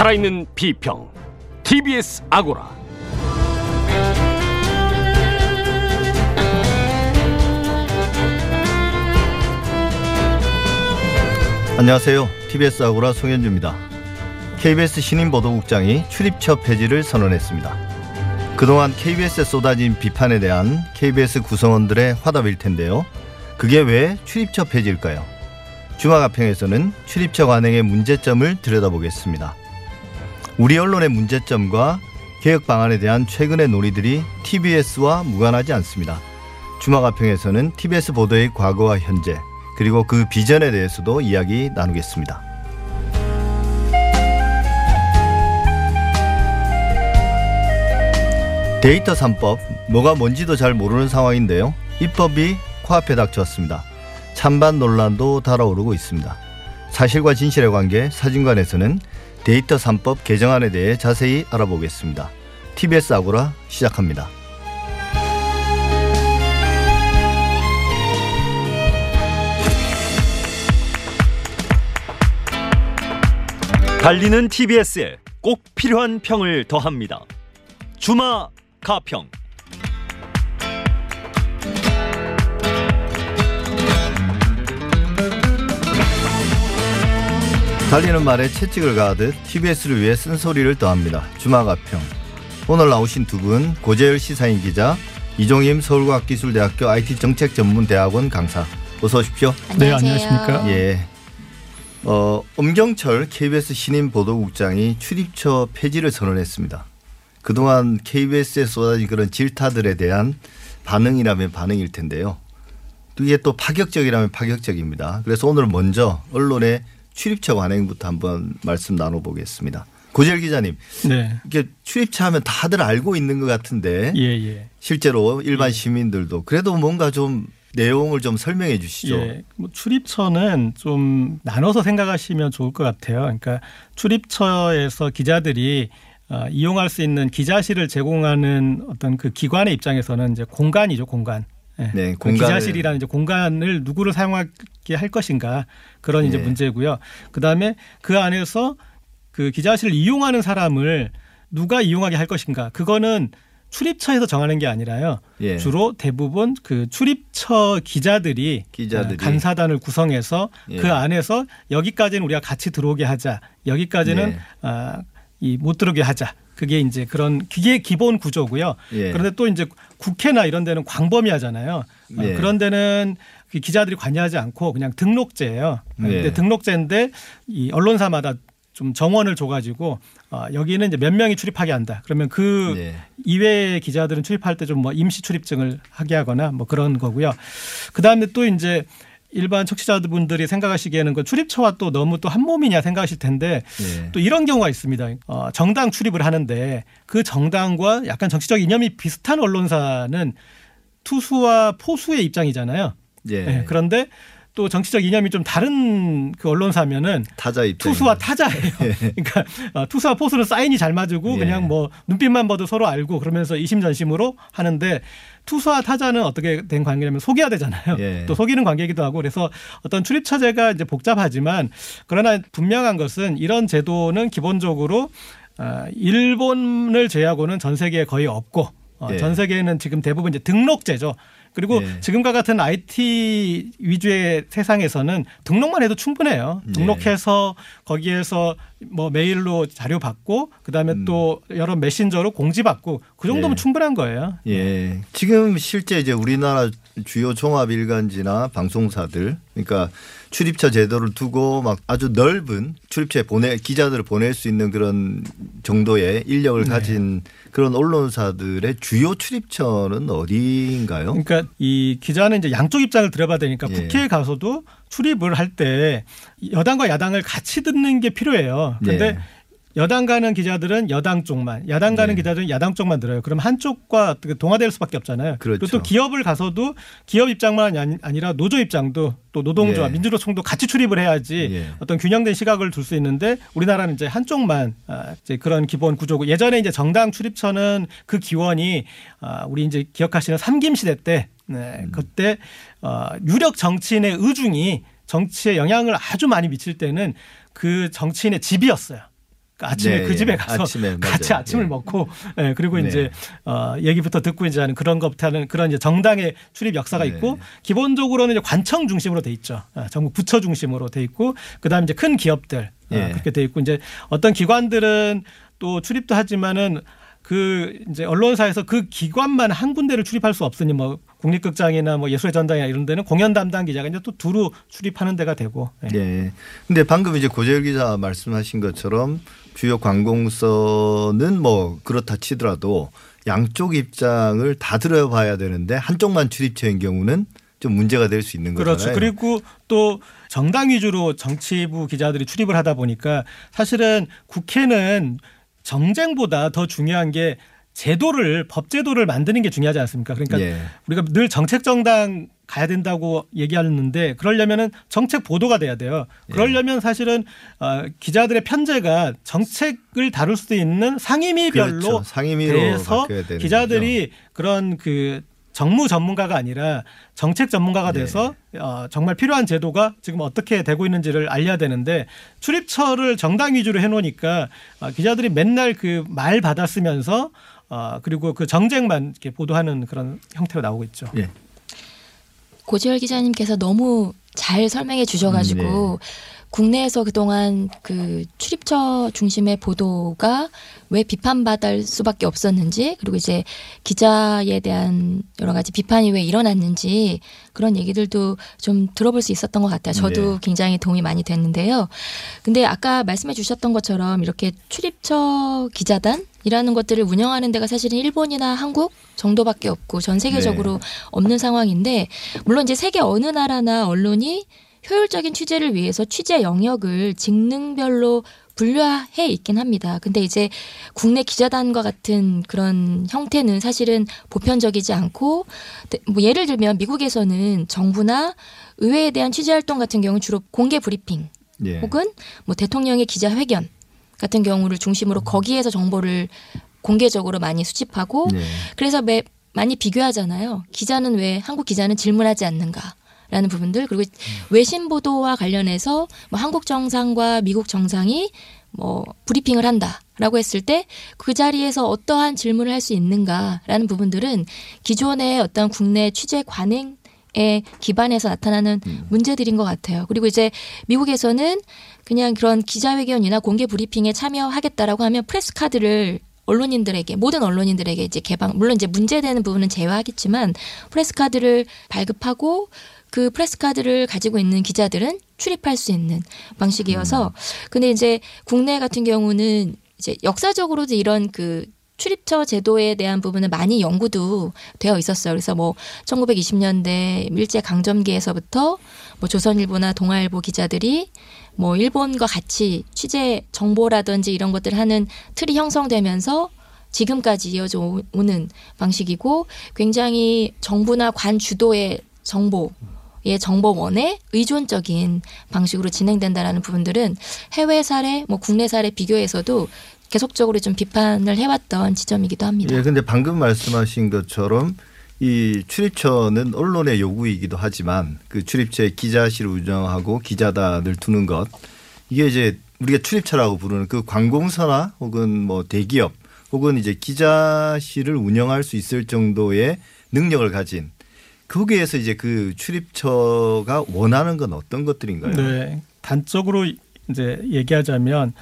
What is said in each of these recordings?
살아있는 비평 TBS 아고라 안녕하세요. TBS 아고라 송현주입니다. KBS 신임 보도국장이 출입처 폐지를 선언했습니다. 그동안 KBS에 쏟아진 비판에 대한 KBS 구성원들의 화답일 텐데요. 그게 왜 출입처 폐지일까요? 주마가평에서는 출입처 관행의 문제점을 들여다보겠습니다. 우리 언론의 문제점과 개혁 방안에 대한 최근의 논의들이 TBS와 무관하지 않습니다. 주마가평에서는 TBS 보도의 과거와 현재 그리고 그 비전에 대해서도 이야기 나누겠습니다. 데이터 3법 뭐가 뭔지도 잘 모르는 상황인데요. 입법이 코앞에 닥쳤습니다. 찬반 논란도 달아오르고 있습니다. 사실과 진실의 관계 사진관에서는 데이터 3법 개정안에 대해 자세히 알아보겠습니다. TBS 아고라 시작합니다. 달리는 TBS에 꼭 필요한 평을 더합니다. 주마 가평. 달리는 말에 채찍을 가하듯 TBS를 위해 쓴소리를 더합니다. 주마가평. 오늘 나오신 두 분 고재열 시사인 기자 이종임 서울과학기술대학교 IT정책전문대학원 강사 어서 오십시오. 네, 안녕하십니까. 예. 어, 엄경철 KBS 신임 보도국장이 출입처 폐지를 선언했습니다. 그동안 KBS에 쏟아진 그런 질타들에 대한 반응이라면 반응일 텐데요. 또 이게 또 파격적이라면 파격적입니다. 그래서 오늘 먼저 언론의 출입처 관행부터 한번 말씀 나눠보겠습니다. 고재열 기자님, 네. 이게 출입처 하면 다들 알고 있는 것 같은데 예, 예. 실제로 일반 시민들도 그래도 뭔가 좀 내용을 좀 설명해 주시죠. 예. 뭐 출입처는 좀 나눠서 생각하시면 좋을 것 같아요. 그러니까 출입처에서 기자들이 어, 이용할 수 있는 기자실을 제공하는 어떤 그 기관의 입장에서는 이제 공간이죠, 공간. 예. 네, 그 공간을- 기자실이라는 이제 공간을 누구를 사용하게 할 것인가 그런 이제 예. 문제고요. 그 다음에 그 안에서 그 기자실을 이용하는 사람을 누가 이용하게 할 것인가 그거는 출입처에서 정하는 게 아니라요. 예. 주로 대부분 그 출입처 기자들이, 기자들이. 어, 간사단을 구성해서 예. 그 안에서 여기까지는 우리가 같이 들어오게 하자. 여기까지는 네. 아, 이 못 들어오게 하자. 그게 이제 그런 그게 기본 구조고요. 예. 그런데 또 이제 국회나 이런 데는 광범위하잖아요. 어, 예. 그런 데는 그 기자들이 관여하지 않고 그냥 등록제예요. 네. 근데 등록제인데 이 언론사마다 좀 정원을 줘가지고 어, 여기는 이제 몇 명이 출입하게 한다. 그러면 그 네. 이외의 기자들은 출입할 때 좀 뭐 임시 출입증을 하게 하거나 뭐 그런 거고요. 그 다음에 또 이제 일반 청취자분들이 생각하시기에는 그 출입처와 또 너무 또 한 몸이냐 생각하실 텐데 예. 또 이런 경우가 있습니다. 어, 정당 출입을 하는데 그 정당과 약간 정치적 이념이 비슷한 언론사는 투수와 포수의 입장이잖아요. 예. 네, 그런데 또 정치적 이념이 좀 다른 그 언론사면은 타자 입장 투수와 타자예요. 그러니까 어, 투수와 포수는 사인이 잘 맞고 예. 그냥 뭐 눈빛만 봐도 서로 알고 그러면서 이심전심으로 하는데 투수와 타자는 어떻게 된 관계냐면 속여야 되잖아요. 예. 또 속이는 관계이기도 하고 그래서 어떤 출입처제가 이제 복잡하지만 그러나 분명한 것은 이런 제도는 기본적으로 어, 일본을 제외하고는 전 세계에 거의 없고 어, 예. 전 세계에는 지금 대부분 이제 등록제죠. 그리고 예. 지금과 같은 IT 위주의 세상에서는 등록만 해도 충분해요. 예. 등록해서 거기에서 뭐 메일로 자료 받고 그다음에 음. 또 여러 메신저로 공지 받고 그 정도면 예. 충분한 거예요. 예. 지금 실제 이제 우리나라 주요 종합 일간지나 방송사들 그러니까 출입처 제도를 두고 막 아주 넓은 출입처에 보내 기자들을 보낼 수 있는 그런 정도의 인력을 네. 가진 그런 언론사들의 주요 출입처는 어디인가요? 그러니까 이 기자는 이제 양쪽 입장을 들어봐야 되니까 예. 국회에 가서도 출입을 할 때 여당과 야당을 같이 듣는 게 필요해요. 그런데 예. 여당 가는 기자들은 여당 쪽만, 야당 가는 네. 기자들은 야당 쪽만 들어요. 그럼 한쪽과 어떻게 동화될 수밖에 없잖아요. 그렇죠. 리고 또 기업을 가서도 기업 입장만 아니- 아니라 노조 입장도 또 노동조합, 예. 민주노총도 같이 출입을 해야지 예. 어떤 균형된 시각을 둘 수 있는데 우리나라는 이제 한쪽만 아, 이제 그런 기본 구조고 예전에 이제 정당 출입처는 그 기원이 아, 우리 이제 기억하시는 삼김 시대 때 네, 음. 그때 어, 유력 정치인의 의중이 정치에 영향을 아주 많이 미칠 때는 그 정치인의 집이었어요. 그 아침에 네, 그 집에 예. 가서 아침에, 같이 맞아요. 아침을 예. 먹고 예, 그리고 네. 이제 어, 얘기부터 듣고 이제 하는 그런 것부터 하는 그런 이제 정당의 출입 역사가 네. 있고 기본적으로는 이제 관청 중심으로 돼 있죠. 아, 정부 부처 중심으로 돼 있고 그다음에 이제 큰 기업들 아, 예. 그렇게 돼 있고 이제 어떤 기관들은 또 출입도 하지만은 그 이제 언론사에서 그 기관만 한 군데를 출입할 수 없으니 뭐 국립극장이나 뭐 예술의 전당이나 이런 데는 공연 담당 기자가 이제 또 두루 출입하는 데가 되고 예. 예. 근데 방금 이제 고재열 기자 말씀하신 것처럼 주요 관공서는 뭐 그렇다 치더라도 양쪽 입장을 다 들어봐야 되는데 한쪽만 출입처인 경우는 좀 문제가 될 수 있는 그렇죠. 거잖아요. 그리고 또 정당 위주로 정치부 기자들이 출입을 하다 보니까 사실은 국회는 정쟁보다 더 중요한 게 제도를 법 제도를 만드는 게 중요하지 않습니까? 그러니까 예. 우리가 늘 정책 정당 가야 된다고 얘기하는데 그러려면은 정책 보도가 돼야 돼요. 예. 그러려면 사실은 어, 기자들의 편제가 정책을 다룰 수도 있는 상임위별로 그렇죠. 상임위로 돼서 기자들이 그런 그 정무 전문가가 아니라 정책 전문가가 네. 돼서 어, 정말 필요한 제도가 지금 어떻게 되고 있는지를 알려야 되는데 출입처를 정당 위주로 해놓으니까 어, 기자들이 맨날 그 말 받아 쓰면서 어, 그리고 그 정쟁만 이렇게 보도하는 그런 형태로 나오고 있죠. 예. 고지열 기자님께서 너무 잘 설명해 주셔가지고 네. 국내에서 그동안 그 출입처 중심의 보도가 왜 비판받을 수밖에 없었는지 그리고 이제 기자에 대한 여러 가지 비판이 왜 일어났는지 그런 얘기들도 좀 들어볼 수 있었던 것 같아요. 저도 네. 굉장히 도움이 많이 됐는데요. 근데 아까 말씀해 주셨던 것처럼 이렇게 출입처 기자단 이라는 것들을 운영하는 데가 사실은 일본이나 한국 정도밖에 없고 전 세계적으로 네. 없는 상황인데 물론 이제 세계 어느 나라나 언론이 효율적인 취재를 위해서 취재 영역을 직능별로 분류해 있긴 합니다. 근데 이제 국내 기자단과 같은 그런 형태는 사실은 보편적이지 않고 뭐 예를 들면 미국에서는 정부나 의회에 대한 취재 활동 같은 경우는 주로 공개 브리핑 예. 혹은 뭐 대통령의 기자회견 같은 경우를 중심으로 거기에서 정보를 공개적으로 많이 수집하고 예. 그래서 매, 많이 비교하잖아요. 기자는 왜 한국 기자는 질문하지 않는가? 라는 부분들 그리고 외신 보도와 관련해서 뭐 한국 정상과 미국 정상이 뭐 브리핑을 한다라고 했을 때 그 자리에서 어떠한 질문을 할 수 있는가라는 부분들은 기존의 어떤 국내 취재 관행 에 기반해서 나타나는 문제들인 것 같아요. 그리고 이제 미국에서는 그냥 그런 기자회견이나 공개 브리핑에 참여하겠다라고 하면 프레스 카드를 언론인들에게 모든 언론인들에게 이제 개방 물론 이제 문제되는 부분은 제외하겠지만 프레스 카드를 발급하고 그 프레스 카드를 가지고 있는 기자들은 출입할 수 있는 방식이어서 근데 이제 국내 같은 경우는 이제 역사적으로도 이런 그 출입처 제도에 대한 부분은 많이 연구도 되어 있었어요. 그래서 뭐 1920년대 일제 강점기에서부터 뭐 조선일보나 동아일보 기자들이 뭐 일본과 같이 취재 정보라든지 이런 것들 하는 틀이 형성되면서 지금까지 이어져 오- 오는 방식이고 굉장히 정부나 관 주도의 정보 의 정보원에 의존적인 방식으로 진행된다라는 부분들은 해외 사례, 뭐 국내 사례 비교해서도 계속적으로 좀 비판을 해왔던 지점이기도 합니다. 예, 근데 방금 말씀하신 것처럼 이 출입처는 언론의 요구이기도 하지만 그 출입처에 기자실 운영하고 기자단을 두는 것 이게 이제 우리가 출입처라고 부르는 그 관공서나 혹은 뭐 대기업 혹은 이제 기자실을 운영할 수 있을 정도의 능력을 가진 거기에서 이제 그 출입처가 원하는 건 어떤 것들인가요? 네. 단적으로 이제 얘기하자면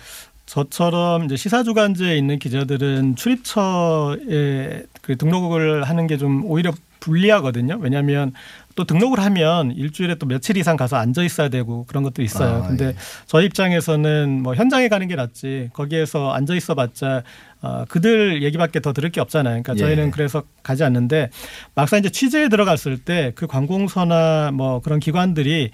저처럼 이제 시사주간지에 있는 기자들은 출입처에 그 등록을 하는 게 좀 오히려 불리하거든요. 왜냐하면 또 등록을 하면 일주일에 또 며칠 이상 가서 앉아 있어야 되고 그런 것도 있어요. 아, 근데 예. 저희 입장에서는 뭐 현장에 가는 게 낫지 거기에서 앉아 있어 봤자 어, 그들 얘기밖에 더 들을 게 없잖아요. 그러니까 저희는 예. 그래서 가지 않는데 막상 이제 취재에 들어갔을 때 그 관공서나 뭐 그런 기관들이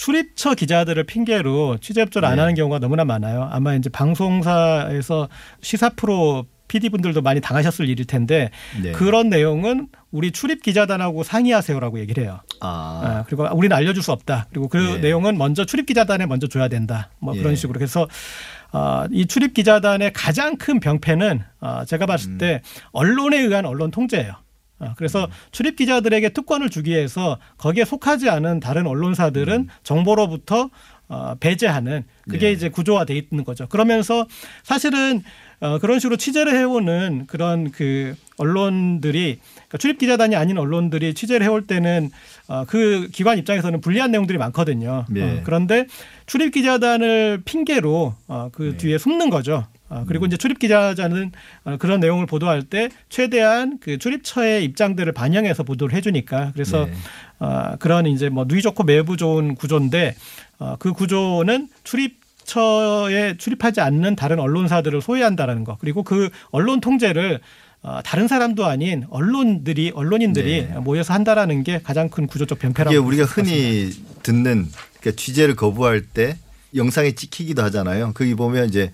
출입처 기자들을 핑계로 취재 협조를 안 네. 하는 경우가 너무나 많아요. 아마 이제 방송사에서 시사 프로 PD 분들도 많이 당하셨을 일일 텐데 네. 그런 내용은 우리 출입 기자단하고 상의하세요라고 얘기를 해요. 아, 아, 그리고 우리는 알려줄 수 없다. 그리고 그 예. 내용은 먼저 출입 기자단에 먼저 줘야 된다. 뭐 그런 예. 식으로. 그래서 어, 이 출입 기자단의 가장 큰 병폐는 어, 제가 봤을 음. 때 언론에 의한 언론 통제예요. 어, 그래서 음. 출입 기자들에게 특권을 주기 위해서 거기에 속하지 않은 다른 언론사들은 음. 정보로부터 어, 배제하는 그게 네. 이제 구조화돼 있는 거죠. 그러면서 사실은 어, 그런 식으로 취재를 해오는 그런 그 언론들이 그러니까 출입 기자단이 아닌 언론들이 취재를 해올 때는 어, 그 기관 입장에서는 불리한 내용들이 많거든요. 네. 어, 그런데 출입 기자단을 핑계로 어, 그 네. 음. 뒤에 숨는 거죠. 어, 그리고 이제 출입 기자자는 어, 그런 내용을 보도할 때 최대한 그 출입처의 입장들을 반영해서 보도를 해주니까 그래서 네. 어, 그런 이제 뭐 누이 좋고 매부 좋은 구조인데 어, 그 구조는 출입 처에 출입하지 않는 다른 언론사들을 소외한다라는 거 그리고 그 언론 통제를 어, 다른 사람도 아닌 언론들이 언론인들이 네. 모여서 한다라는 게 가장 큰 구조적 변폐라고 이게 우리가. 흔히 듣는 그러니까 취재를 거부할 때 영상에 찍히기도 하잖아요. 거기 보면 이제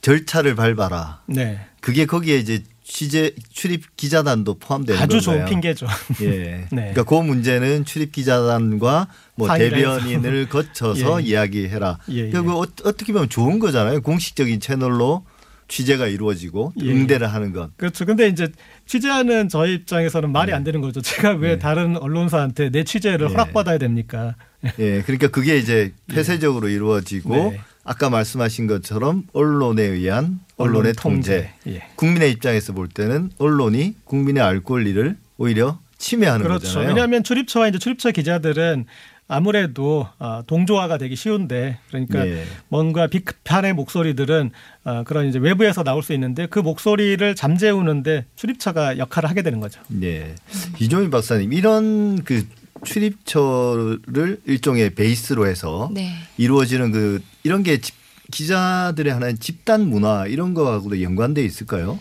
절차를 밟아라. 네. 그게 거기에 이제 취재 출입 기자단도 포함되는 아주 건가요? 좋은 핑계죠. 예. 네. 그러니까 그 문제는 출입 기자단과 뭐 대변인을 거쳐서 예. 이야기해라. 예, 예. 그리고 어, 어떻게 보면 좋은 거잖아요. 공식적인 채널로 취재가 이루어지고 예. 응대를 하는 것. 그렇죠. 근데 이제 취재하는 저희 입장에서는 말이 안 되는 거죠. 제가 왜 네. 다른 언론사한테 내 취재를 네. 허락받아야 됩니까? 예. 그러니까 그게 이제 폐쇄적으로 이루어지고 네. 아까 말씀하신 것처럼 언론에 의한 언론의 언론 통제. 예. 국민의 입장에서 볼 때는 언론이 국민의 알 권리를 오히려 침해하는 그렇죠. 거잖아요. 왜냐하면 출입처와 이제 출입처 기자들은 아무래도 어, 동조화가 되기 쉬운데 그러니까 예. 뭔가 비판의 목소리들은 어, 그런 이제 외부에서 나올 수 있는데 그 목소리를 잠재우는데 출입처가 역할을 하게 되는 거죠. 네. 이종희 박사님 이런 그 출입처를 일종의 베이스로 해서 네. 이루어지는 그 이런 게 집- 기자들의 하나의 집단 문화 이런 거하고도 연관돼 있을까요?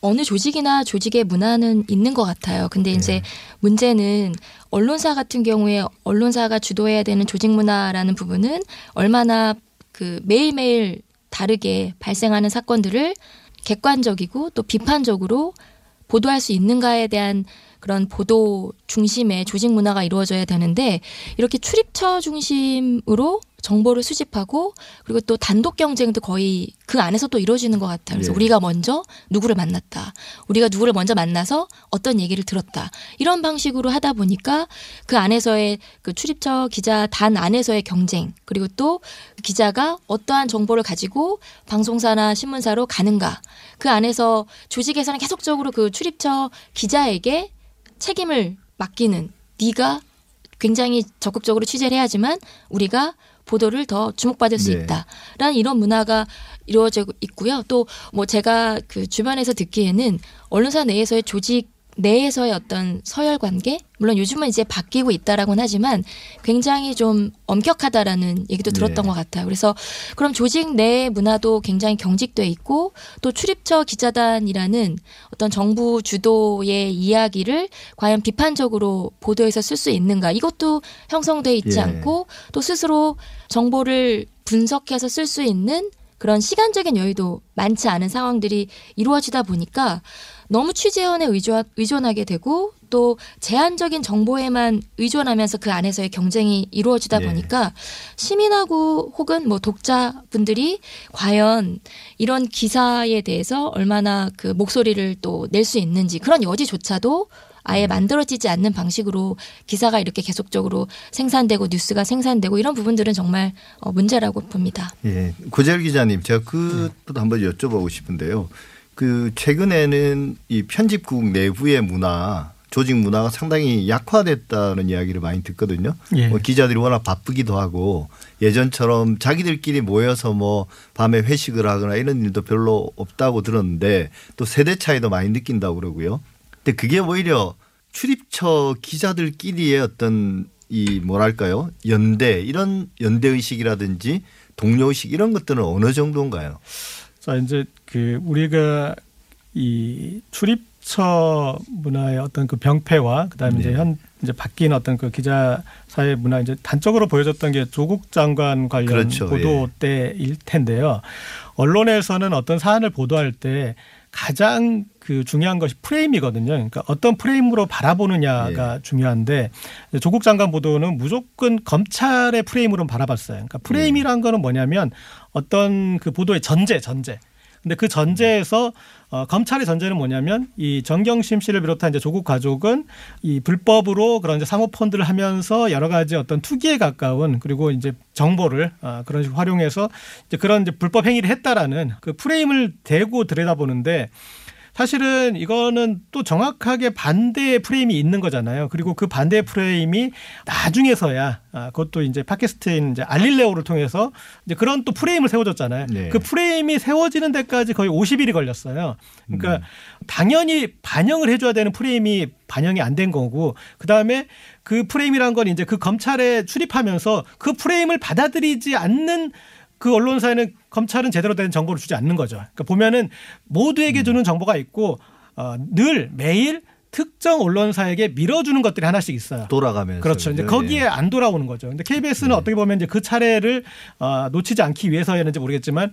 어느 조직이나 조직의 문화는 있는 것 같아요. 근데 이제 네. 문제는 언론사 같은 경우에 언론사가 주도해야 되는 조직 문화라는 부분은 얼마나 그 매일매일 다르게 발생하는 사건들을 객관적이고 또 비판적으로 보도할 수 있는가에 대한 그런 보도 중심의 조직 문화가 이루어져야 되는데 이렇게 출입처 중심으로 정보를 수집하고 그리고 또 단독 경쟁도 거의 그 안에서 또 이루어지는 것 같아요. 그래서 예. 우리가 먼저 누구를 만났다. 우리가 누구를 먼저 만나서 어떤 얘기를 들었다. 이런 방식으로 하다 보니까 그 안에서의 그 출입처 기자 단 안에서의 경쟁 그리고 또 기자가 어떠한 정보를 가지고 방송사나 신문사로 가는가. 그 안에서 조직에서는 계속적으로 그 출입처 기자에게 책임을 맡기는 네가 굉장히 적극적으로 취재를 해야지만 우리가 보도를 더 주목받을 수 네. 있다라는 이런 문화가 이루어지고 있고요. 또 뭐 제가 그 주변에서 듣기에는 언론사 내에서의 조직 내에서의 어떤 서열 관계 물론 요즘은 이제 바뀌고 있다라고는 하지만 굉장히 좀 엄격하다라는 얘기도 들었던 네. 것 같아요. 그래서 그럼 조직 내 문화도 굉장히 경직돼 있고 또 출입처 기자단이라는 어떤 정부 주도의 이야기를 과연 비판적으로 보도해서 쓸 수 있는가 이것도 형성돼 있지 예. 않고 또 스스로 정보를 분석해서 쓸 수 있는 그런 시간적인 여유도 많지 않은 상황들이 이루어지다 보니까 너무 취재원에 의존, 의존하게 되고 또 제한적인 정보에만 의존하면서 그 안에서의 경쟁이 이루어지다 예. 보니까 시민하고 혹은 뭐 독자분들이 과연 이런 기사에 대해서 얼마나 그 목소리를 또 낼 수 있는지 그런 여지조차도 아예 만들어지지 않는 방식으로 기사가 이렇게 계속적으로 생산되고 뉴스가 생산되고 이런 부분들은 정말 어, 문제라고 봅니다. 예. 고재열 기자님, 제가 그것도 한번 여쭤보고 싶은데요. 그 최근에는 이 편집국 내부의 문화, 조직 문화가 상당히 약화됐다는 이야기를 많이 듣거든요. 예. 뭐 기자들이 워낙 바쁘기도 하고 예전처럼 자기들끼리 모여서 뭐 밤에 회식을 하거나 이런 일도 별로 없다고 들었는데 또 세대 차이도 많이 느낀다고 그러고요. 근데 그게 오히려 출입처 기자들끼리의 어떤 이 뭐랄까요 연대 이런 연대 의식이라든지 동료 의식 이런 것들은 어느 정도인가요? 자 이제 그 우리가 이 출입처 문화의 어떤 그 병폐와 그다음에 이제 네. 현 이제 바뀐 어떤 그 기자 사회 문화 이제 단적으로 보여줬던 게 조국 장관 관련 그렇죠. 보도 예. 때일 텐데요. 언론에서는 어떤 사안을 보도할 때 가장 그 중요한 것이 프레임이거든요. 그러니까 어떤 프레임으로 바라보느냐가 예. 중요한데 조국 장관 보도는 무조건 검찰의 프레임으로 바라봤어요. 그러니까 프레임이란 거는 뭐냐면 어떤 그 보도의 전제, 전제. 근데 그 전제에서 어, 검찰의 전제는 뭐냐면 이 정경심 씨를 비롯한 이제 조국 가족은 이 불법으로 그런 이제 사모펀드를 하면서 여러 가지 어떤 투기에 가까운 그리고 이제 정보를 아, 그런 식으로 활용해서 이제 그런 이제 불법 행위를 했다라는 그 프레임을 대고 들여다보는데 사실은 이거는 또 정확하게 반대의 프레임이 있는 거잖아요. 그리고 그 반대의 프레임이 나중에서야 아, 그것도 이제 팟캐스트인 이제 알릴레오를 통해서 이제 그런 또 프레임을 세워줬잖아요. 네. 그 프레임이 세워지는 데까지 거의 50일이 걸렸어요. 그러니까 음. 당연히 반영을 해줘야 되는 프레임이 반영이 안 된 거고 그 다음에 그 프레임이란 건 이제 그 검찰에 출입하면서 그 프레임을 받아들이지 않는 그 언론사에는 검찰은 제대로 된 정보를 주지 않는 거죠. 그러니까 보면은 모두에게 주는 정보가 있고 어, 늘 매일 특정 언론사에게 밀어주는 것들이 하나씩 있어요. 돌아가면서 그렇죠. 이제? 거기에 예. 안 돌아오는 거죠. 근데 KBS는 네. 어떻게 보면 이제 그 차례를 어, 놓치지 않기 위해서였는지 모르겠지만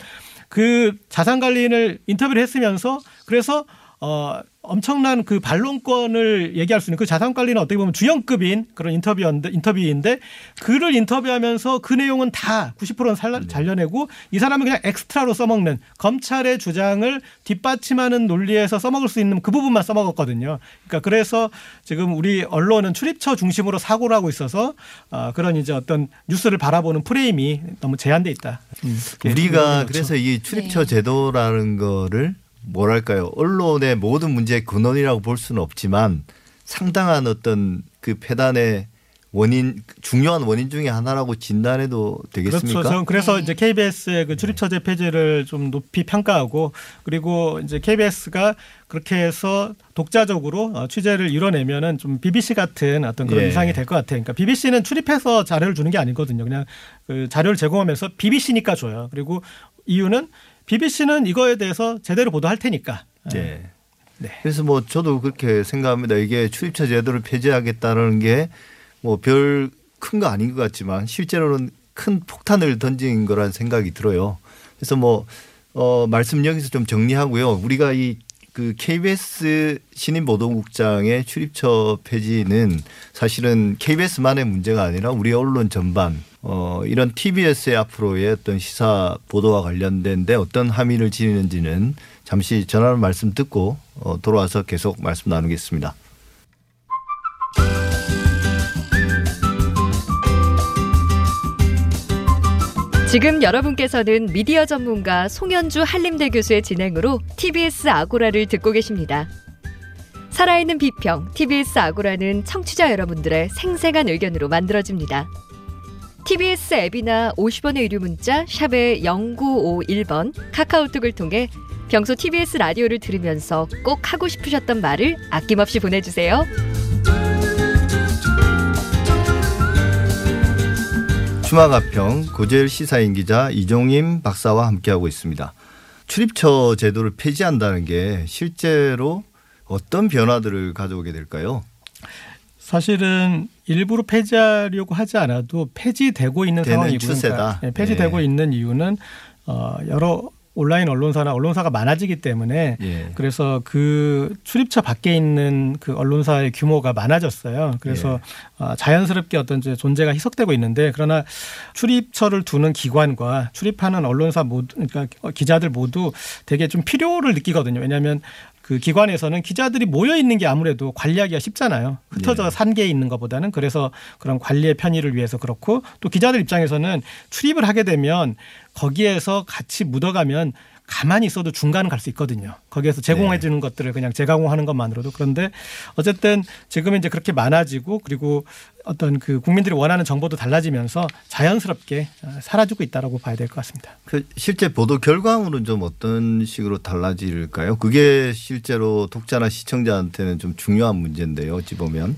그 자산 관리인을 인터뷰를 했으면서 그래서 어 엄청난 그 반론권을 얘기할 수 있는 그 자산 관리는 어떻게 보면 주연급인 그런 인터뷰인데 인터뷰인데 그를 인터뷰하면서 그 내용은 다 90%는 살라, 네. 잘려내고 이 사람은 그냥 엑스트라로 써먹는 검찰의 주장을 뒷받침하는 논리에서 써먹을 수 있는 그 부분만 써먹었거든요. 그러니까 그래서 지금 우리 언론은 출입처 중심으로 사고를 하고 있어서 아, 그런 이제 어떤 뉴스를 바라보는 프레임이 너무 제한돼 있다. 음, 그렇게 우리가 거죠. 그래서 이 출입처 네. 제도라는 거를 뭐랄까요 언론의 모든 문제의 근원이라고 볼 수는 없지만 상당한 어떤 그 폐단의 원인 중요한 원인 중에 하나라고 진단해도 되겠습니까? 그렇죠. 저는 그래서 네. 이제 KBS의 그 출입 처제 폐지를 좀 높이 평가하고 그리고 이제 KBS가 그렇게 해서 독자적으로 어, 취재를 이뤄내면은 좀 BBC 같은 어떤 그런 예. 이상이 될 것 같아요. 그러니까 BBC는 출입해서 자료를 주는 게 아니거든요. 그냥 그 자료를 제공하면서 BBC니까 줘요. 그리고 이유는 BBC는 이거에 대해서 제대로 보도할 테니까. 네. 네. 그래서 뭐 저도 그렇게 생각합니다. 이게 출입처 제도를 폐지하겠다는 게 뭐 별 큰 거 아닌 것 같지만 실제로는 큰 폭탄을 던진 거라는 생각이 들어요. 그래서 뭐 어, 말씀 여기서 좀 정리하고요. 우리가 이 그 KBS 신임 보도국장의 출입처 폐지는 사실은 KBS만의 문제가 아니라 우리 언론 전반 어, 이런 TBS의 앞으로의 어떤 시사 보도와 관련된데 어떤 함의를 지니는지는 잠시 전화로 말씀 듣고 어, 돌아와서 계속 말씀 나누겠습니다. 지금 여러분께서는 미디어 전문가 송현주 한림대 교수의 진행으로 TBS 아고라를 듣고 계십니다. 살아있는 비평 TBS 아고라는 청취자 여러분들의 생생한 의견으로 만들어집니다. TBS 앱이나 50원의 유료 문자 샵의 0951번 카카오톡을 통해 평소 TBS 라디오를 들으면서 꼭 하고 싶으셨던 말을 아낌없이 보내주세요. 추마가평 고재일 시사인 기자 이종임 박사와 함께하고 있습니다. 출입처 제도를 폐지한다는 게 실제로 어떤 변화들을 가져오게 될까요? 사실은 일부러 폐지하려고 하지 않아도 폐지되고 있는 상황이고 추세다. 네, 폐지되고 네. 있는 이유는 어 여러 온라인 언론사나 언론사가 많아지기 때문에 예. 그래서 그 출입처 밖에 있는 그 언론사의 규모가 많아졌어요. 그래서 예. 어, 자연스럽게 어떤 이제 존재가 희석되고 있는데 그러나 출입처를 두는 기관과 출입하는 언론사 모두 그러니까 기자들 모두 되게 좀 필요를 느끼거든요. 왜냐하면 그 기관에서는 기자들이 모여 있는 게 아무래도 관리하기가 쉽잖아요. 흩어져 예. 산계에 있는 것보다는 그래서 그런 관리의 편의를 위해서 그렇고 또 기자들 입장에서는 출입을 하게 되면 거기에서 같이 묻어가면 가만히 있어도 중간은 갈 수 있거든요. 거기에서 제공해 주는 것들을 그냥 재가공하는 것만으로도 그런데 어쨌든 지금은 이제 그렇게 많아지고 그리고 어떤 그 국민들이 원하는 정보도 달라지면서 자연스럽게 사라지고 있다라고 봐야 될 것 같습니다. 그 실제 보도 결과물은 좀 어떤 식으로 달라질까요? 그게 실제로 독자나 시청자한테는 좀 중요한 문제인데요. 어찌 보면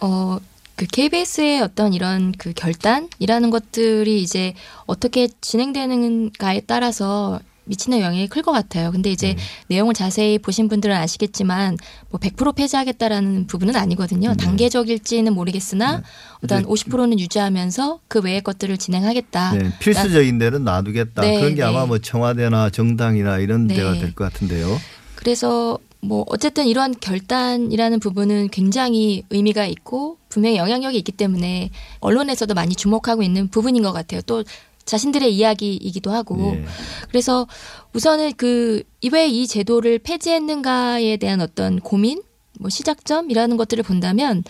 어, 그 KBS의 어떤 이런 그 결단이라는 것들이 이제 어떻게 진행되는가에 따라서 미치는 영향이 클 것 같아요. 근데 이제 네. 내용을 자세히 보신 분들은 아시겠지만 뭐 100% 폐지하겠다라는 부분은 아니거든요. 네. 단계적일지는 모르겠으나 이제 50%는 유지하면서 그 외의 것들을 진행하겠다. 네, 필수적인 데는 놔두겠다. 네, 그런 게 아마 네. 뭐 청와대나 정당이나 이런 네. 데가 될 것 같은데요. 그래서 뭐 어쨌든 이러한 결단이라는 부분은 굉장히 의미가 있고 분명히 영향력이 있기 때문에 언론에서도 많이 주목하고 있는 부분인 것 같아요. 또 자신들의 이야기이기도 하고 예. 그래서 우선은 그 왜 이 제도를 폐지했는가에 대한 어떤 고민, 뭐 시작점이라는 것들을 본다면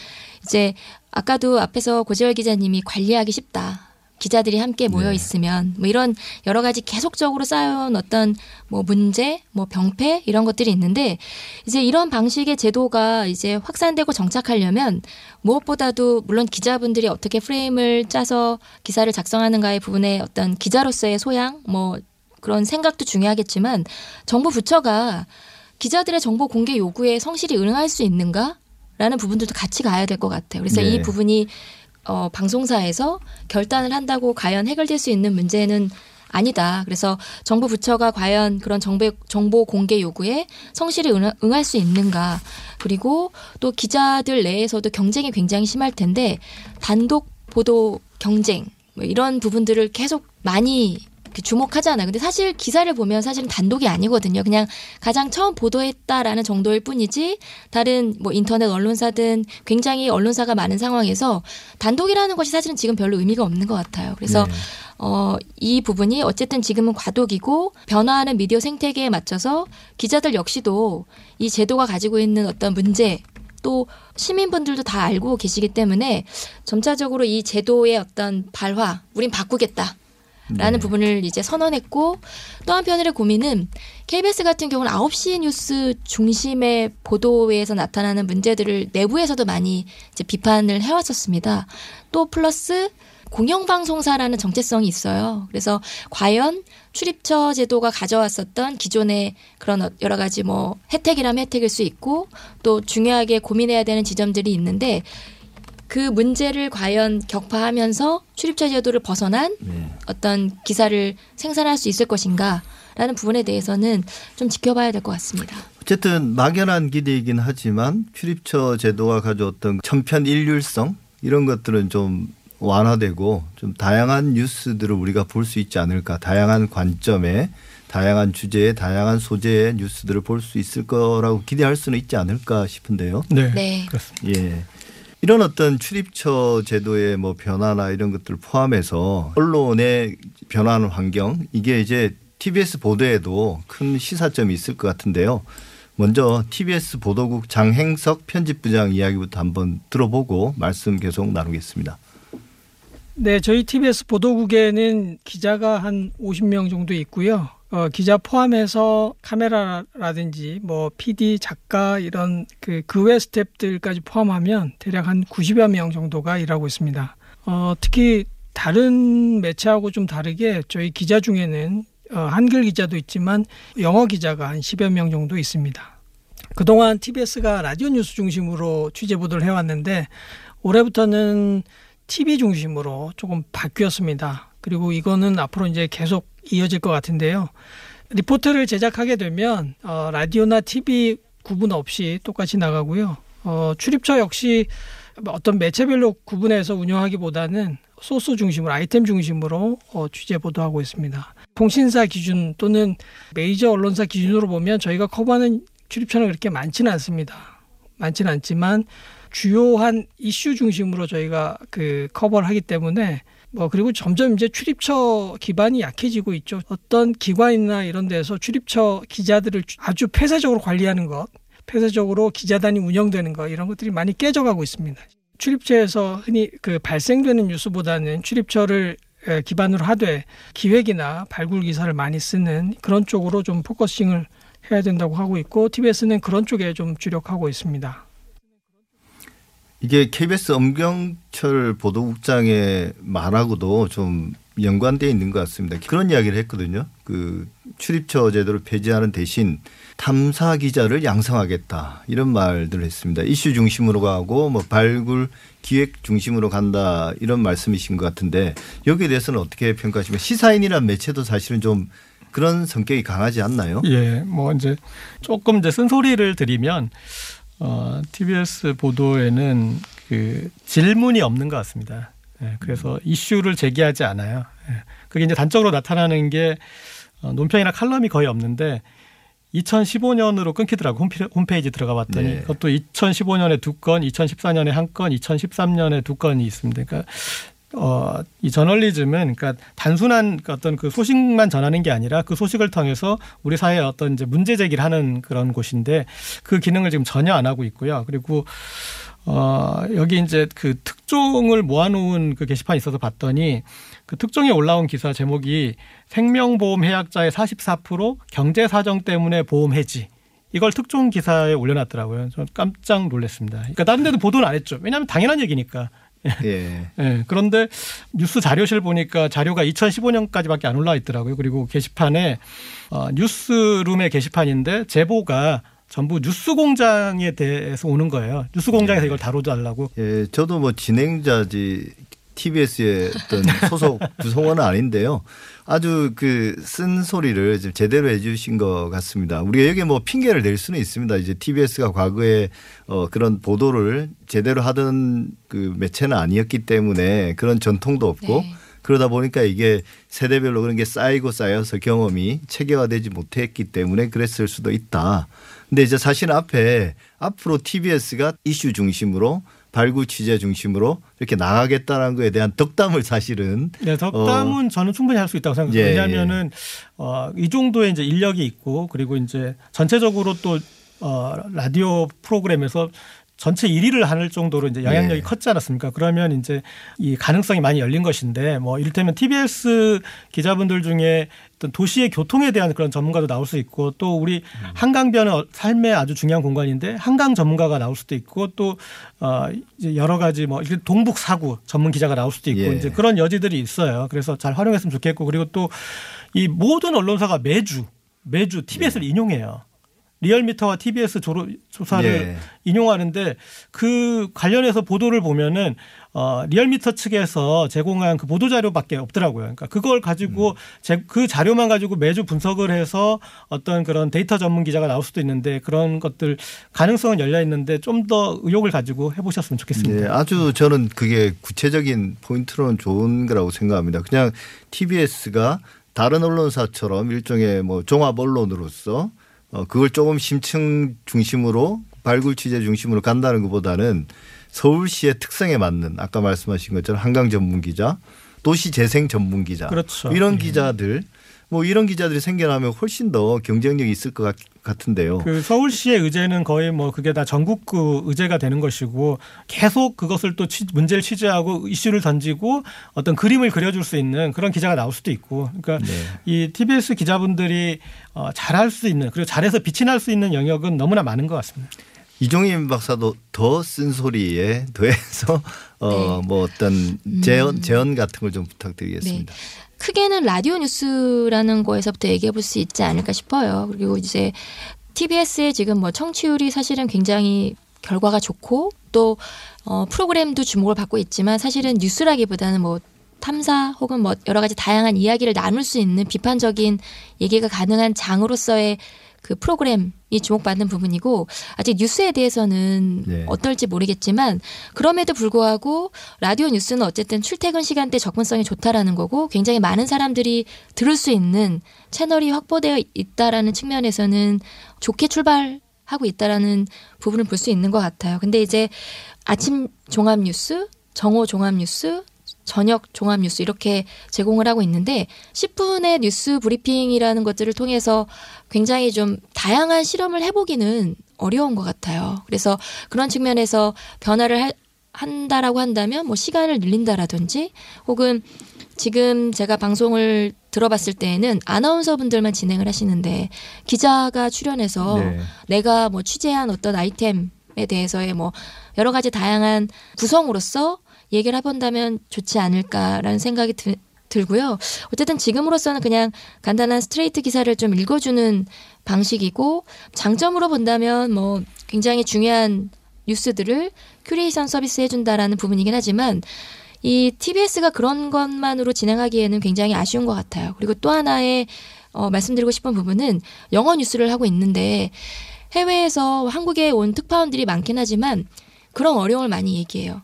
이제 아까도 앞에서 고재열 기자님이 관리하기 쉽다. 기자들이 함께 모여 네. 있으면 뭐 이런 여러 가지 계속적으로 쌓여온 어떤 뭐 문제, 뭐 병폐 이런 것들이 있는데 이제 이런 방식의 제도가 이제 확산되고 정착하려면 무엇보다도 물론 기자분들이 어떻게 프레임을 짜서 기사를 작성하는가의 부분에 어떤 기자로서의 소양 뭐 그런 생각도 중요하겠지만 정부 부처가 기자들의 정보 공개 요구에 성실히 응할 수 있는가 라는 부분들도 같이 가야 될 것 같아요. 그래서 네. 이 부분이 어, 방송사에서 결단을 한다고 과연 해결될 수 있는 문제는 아니다. 그래서 정부 부처가 과연 그런 정보, 정보 공개 요구에 성실히 응, 응할 수 있는가. 그리고 또 기자들 내에서도 경쟁이 굉장히 심할 텐데 단독 보도 경쟁 뭐 이런 부분들을 계속 많이 주목하잖아요. 근데 사실 기사를 보면 사실은 단독이 아니거든요. 그냥 가장 처음 보도했다라는 정도일 뿐이지 다른 뭐 인터넷 언론사든 굉장히 언론사가 많은 상황에서 단독이라는 것이 사실은 지금 별로 의미가 없는 것 같아요. 그래서 네. 어, 이 부분이 어쨌든 지금은 과도기고 변화하는 미디어 생태계에 맞춰서 기자들 역시도 이 제도가 가지고 있는 어떤 문제 또 시민분들도 다 알고 계시기 때문에 점차적으로 이 제도의 어떤 발화, 우린 바꾸겠다. 라는 네. 부분을 이제 선언했고 또 한편으로 고민은 KBS 같은 경우는 9시 뉴스 중심의 보도에서 나타나는 문제들을 내부에서도 많이 이제 비판을 해왔었습니다. 또 플러스 공영방송사라는 정체성이 있어요. 그래서 과연 출입처 제도가 가져왔었던 기존의 그런 어- 여러 가지 뭐 혜택이라면 혜택일 수 있고 또 중요하게 고민해야 되는 지점들이 있는데 그 문제를 과연 격파하면서 출입처 제도를 벗어난 네. 어떤 기사를 생산할 수 있을 것인가라는 부분에 대해서는 좀 지켜봐야 될 것 같습니다. 어쨌든 막연한 기대이긴 하지만 출입처 제도가 가져왔던 천편 일률성 이런 것들은 좀 완화되고 좀 다양한 뉴스들을 우리가 볼 수 있지 않을까 다양한 관점에 다양한 주제에 다양한 소재의 뉴스들을 볼 수 있을 거라고 기대할 수는 있지 않을까 싶은데요. 네, 네. 그렇습니다. 예. 이런 어떤 출입처 제도의 뭐 변화나 이런 것들을 포함해서 언론의 변화하는 환경 이게 이제 TBS 보도에도 큰 시사점이 있을 것 같은데요. 먼저 TBS 보도국 장행석 편집부장 이야기부터 한번 들어보고 말씀 계속 나누겠습니다. 네, 저희 TBS 보도국에는 기자가 한 50명 정도 있고요. 어, 기자 포함해서 카메라라든지 뭐 PD, 작가 이런 그 그 외 스탭들까지 포함하면 대략 한 90여 명 정도가 일하고 있습니다. 어, 특히 다른 매체하고 좀 다르게 저희 기자 중에는 어, 한글 기자도 있지만 영어 기자가 한 10여 명 정도 있습니다. 그동안 TBS가 라디오 뉴스 중심으로 취재 보도를 해왔는데 올해부터는 TV 중심으로 조금 바뀌었습니다. 그리고 이거는 앞으로 이제 계속 이어질 것 같은데요. 리포트를 제작하게 되면 어, 라디오나 TV 구분 없이 똑같이 나가고요. 어, 출입처 역시 어떤 매체별로 구분해서 운영하기보다는 소스 중심으로 아이템 중심으로 어, 취재 보도하고 있습니다. 통신사 기준 또는 메이저 언론사 기준으로 보면 저희가 커버하는 출입처는 그렇게 많지는 않습니다. 많지는 않지만 주요한 이슈 중심으로 저희가 그 커버를 하기 때문에 뭐 그리고 점점 이제 출입처 기반이 약해지고 있죠. 어떤 기관이나 이런 데서 출입처 기자들을 아주 폐쇄적으로 관리하는 것, 폐쇄적으로 기자단이 운영되는 것 이런 것들이 많이 깨져가고 있습니다. 출입처에서 흔히 그 발생되는 뉴스보다는 출입처를 에, 기반으로 하되 기획이나 발굴 기사를 많이 쓰는 그런 쪽으로 좀 focusing을 해야 된다고 하고 있고 TBS는 그런 쪽에 좀 주력하고 있습니다. 이게 KBS 엄경철 보도국장의 말하고도 좀 연관돼 있는 것 같습니다. 그런 이야기를 했거든요. 그 출입처 제도를 폐지하는 대신 탐사 기자를 양성하겠다 이런 말들을 했습니다. 이슈 중심으로 가고 뭐 발굴 기획 중심으로 간다 이런 말씀이신 것 같은데 여기에 대해서는 어떻게 평가하십니까? 시사인이란 매체도 사실은 좀 그런 성격이 강하지 않나요? 예, 뭐 이제 조금 이제 쓴소리를 드리면 어, TBS 보도에는 그 질문이 없는 것 같습니다. 예, 그래서 이슈를 제기하지 않아요. 예, 그게 이제 단적으로 나타나는 게 어, 논평이나 칼럼이 거의 없는데 2015년으로 끊기더라고 홈페- 홈페이지 들어가 봤더니 네. 그것도 2015년에 두 건, 2014년에 한 건, 2013년에 두 건이 있습니다. 그러니까 어, 이 저널리즘은 그러니까 단순한 그 어떤 그 소식만 전하는 게 아니라 그 소식을 통해서 우리 사회에 어떤 이제 문제 제기를 하는 그런 곳인데 그 기능을 지금 전혀 안 하고 있고요. 그리고 어, 여기 이제 그 특종을 모아놓은 그 게시판이 있어서 봤더니 그 특종에 올라온 기사 제목이 생명보험 해약자의 44% 경제 사정 때문에 보험 해지. 이걸 특종 기사에 올려놨더라고요. 저 깜짝 놀랐습니다. 그러니까 다른 데도 보도는 안 했죠. 왜냐하면 당연한 얘기니까. 예. 예, 그런데 뉴스 자료실 보니까 자료가 2015년까지밖에 안 올라와 있더라고요. 그리고 게시판에 어, 뉴스룸의 게시판인데 제보가 전부 뉴스 공장에 대해서 오는 거예요. 뉴스 공장에서 이걸 다뤄달라고. 예, 저도 뭐 진행자지 TBS의 어떤 소속 구성원은 아닌데요. 아주 그 쓴 소리를 좀 제대로 해 주신 것 같습니다. 우리가 여기 뭐 핑계를 댈 수는 있습니다. 이제 TBS가 과거에 어 그런 보도를 제대로 하던 그 매체는 아니었기 때문에 그런 전통도 없고 네. 그러다 보니까 이게 세대별로 그런 게 쌓이고 쌓여서 경험이 체계화되지 못했기 때문에 그랬을 수도 있다. 근데 이제 사실 앞에 앞으로 TBS가 이슈 중심으로 발굴 취재 중심으로 이렇게 나가겠다는 거에 대한 덕담을 사실은 네, 덕담은 저는 충분히 할 수 있다고 생각해요. 예, 왜냐하면은 어, 이 정도의 이제 인력이 있고 그리고 이제 전체적으로 또 어, 라디오 프로그램에서 전체 1위를 하는 정도로 이제 영향력이 네. 컸지 않았습니까? 그러면 이제 이 가능성이 많이 열린 것인데 뭐 이를테면 TBS 기자분들 중에 어떤 도시의 교통에 대한 그런 전문가도 나올 수 있고 또 우리 한강변은 삶의 아주 중요한 공간인데 한강 전문가가 나올 수도 있고 또 어, 이제 여러 가지 뭐 동북 사구 전문 기자가 나올 수도 있고 예. 이제 그런 여지들이 있어요. 그래서 잘 활용했으면 좋겠고 그리고 또 이 모든 언론사가 매주 매주 TBS를 인용해요. 리얼미터와 TBS 조로, 조사를 예. 인용하는데 그 관련해서 보도를 보면은 어 리얼미터 측에서 제공한 그 보도 자료밖에 없더라고요. 그러니까 그걸 가지고 제, 그 자료만 가지고 매주 분석을 해서 어떤 그런 데이터 전문 기자가 나올 수도 있는데 그런 것들 가능성은 열려 있는데 좀 더 의욕을 가지고 해보셨으면 좋겠습니다. 네, 아주 저는 그게 구체적인 포인트로는 좋은 거라고 생각합니다. 그냥 TBS가 다른 언론사처럼 일종의 뭐 종합 언론으로서 어 그걸 조금 심층 중심으로 발굴 취재 중심으로 간다는 것보다는 서울시의 특성에 맞는 아까 말씀하신 것처럼 한강 전문 기자, 도시 재생 전문 기자, 그렇죠. 이런 기자들 뭐 이런 기자들이 생겨나면 훨씬 더 경쟁력이 있을 것 같, 같은데요. 그 서울시의 의제는 거의 뭐 그게 다 전국구 의제가 되는 것이고 계속 그것을 또 취- 문제를 취재하고 이슈를 던지고 어떤 그림을 그려줄 수 있는 그런 기자가 나올 수도 있고 그러니까 네. 이 TBS 기자분들이 어, 잘할 수 있는 그리고 잘해서 빛이 날 수 있는 영역은 너무나 많은 것 같습니다. 이종임 박사도 더 쓴 소리에 더해서 어 네. 뭐 어떤 재현 재현 같은 걸 좀 부탁드리겠습니다. 크게는 라디오 뉴스라는 거에서부터 얘기해 볼 수 있지 않을까 싶어요. 그리고 이제 TBS의 지금 뭐 청취율이 사실은 굉장히 결과가 좋고 또 어, 프로그램도 주목을 받고 있지만 사실은 뉴스라기보다는 뭐 탐사 혹은 뭐 여러 가지 다양한 이야기를 나눌 수 있는 비판적인 얘기가 가능한 장으로서의 그 프로그램이 주목받는 부분이고 아직 뉴스에 대해서는 네. 어떨지 모르겠지만 그럼에도 불구하고 라디오 뉴스는 어쨌든 출퇴근 시간대 접근성이 좋다라는 거고 굉장히 많은 사람들이 들을 수 있는 채널이 확보되어 있다라는 측면에서는 좋게 출발하고 있다라는 부분을 볼 수 있는 것 같아요. 근데 이제 아침 종합 뉴스, 정오 종합 뉴스, 저녁 종합 뉴스 이렇게 제공을 하고 있는데 10분의 뉴스 브리핑이라는 것들을 통해서 굉장히 좀 다양한 실험을 해보기는 어려운 것 같아요. 그래서 그런 측면에서 변화를 할- 한다라고 한다면 뭐 시간을 늘린다라든지 혹은 지금 제가 방송을 들어봤을 때에는 아나운서 분들만 진행을 하시는데 기자가 출연해서 네. 내가 뭐 취재한 어떤 아이템에 대해서의 뭐 여러 가지 다양한 구성으로서 얘기를 해본다면 좋지 않을까라는 생각이 드, 들고요. 어쨌든 지금으로서는 그냥 간단한 스트레이트 기사를 좀 읽어주는 방식이고 장점으로 본다면 뭐 굉장히 중요한 뉴스들을 큐레이션 서비스 해준다라는 부분이긴 하지만 이 TBS가 그런 것만으로 진행하기에는 굉장히 아쉬운 것 같아요. 그리고 또 하나의 어, 말씀드리고 싶은 부분은 영어 뉴스를 하고 있는데 해외에서 한국에 온 특파원들이 많긴 하지만 그런 어려움을 많이 얘기해요.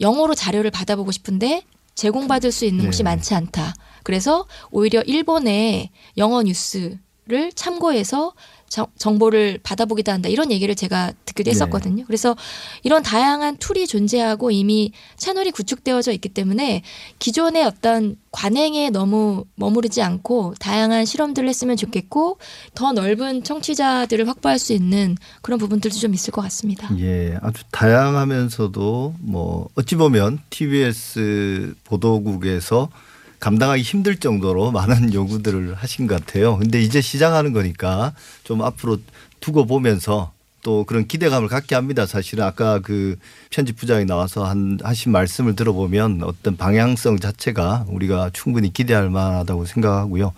영어로 자료를 받아보고 싶은데 제공받을 수 있는 곳이 네. 많지 않다. 그래서 오히려 일본의 영어 뉴스를 를 참고해서 정, 정보를 받아보기도 한다 이런 얘기를 제가 듣기도 했었거든요. 그래서 이런 다양한 툴이 존재하고 이미 채널이 구축되어져 있기 때문에 기존의 어떤 관행에 너무 머무르지 않고 다양한 실험들을 했으면 좋겠고 더 넓은 청취자들을 확보할 수 있는 그런 부분들도 좀 있을 것 같습니다. 예, 아주 다양하면서도 뭐 어찌 보면 TBS 보도국에서 감당하기 힘들 정도로 많은 요구들을 하신 것 같아요. 근데 이제 시작하는 거니까 좀 앞으로 두고 보면서 또 그런 기대감을 갖게 합니다. 사실은 아까 그 편집 부장이 나와서 한 하신 말씀을 들어보면 어떤 방향성 자체가 우리가 충분히 기대할 만하다고 생각하고요.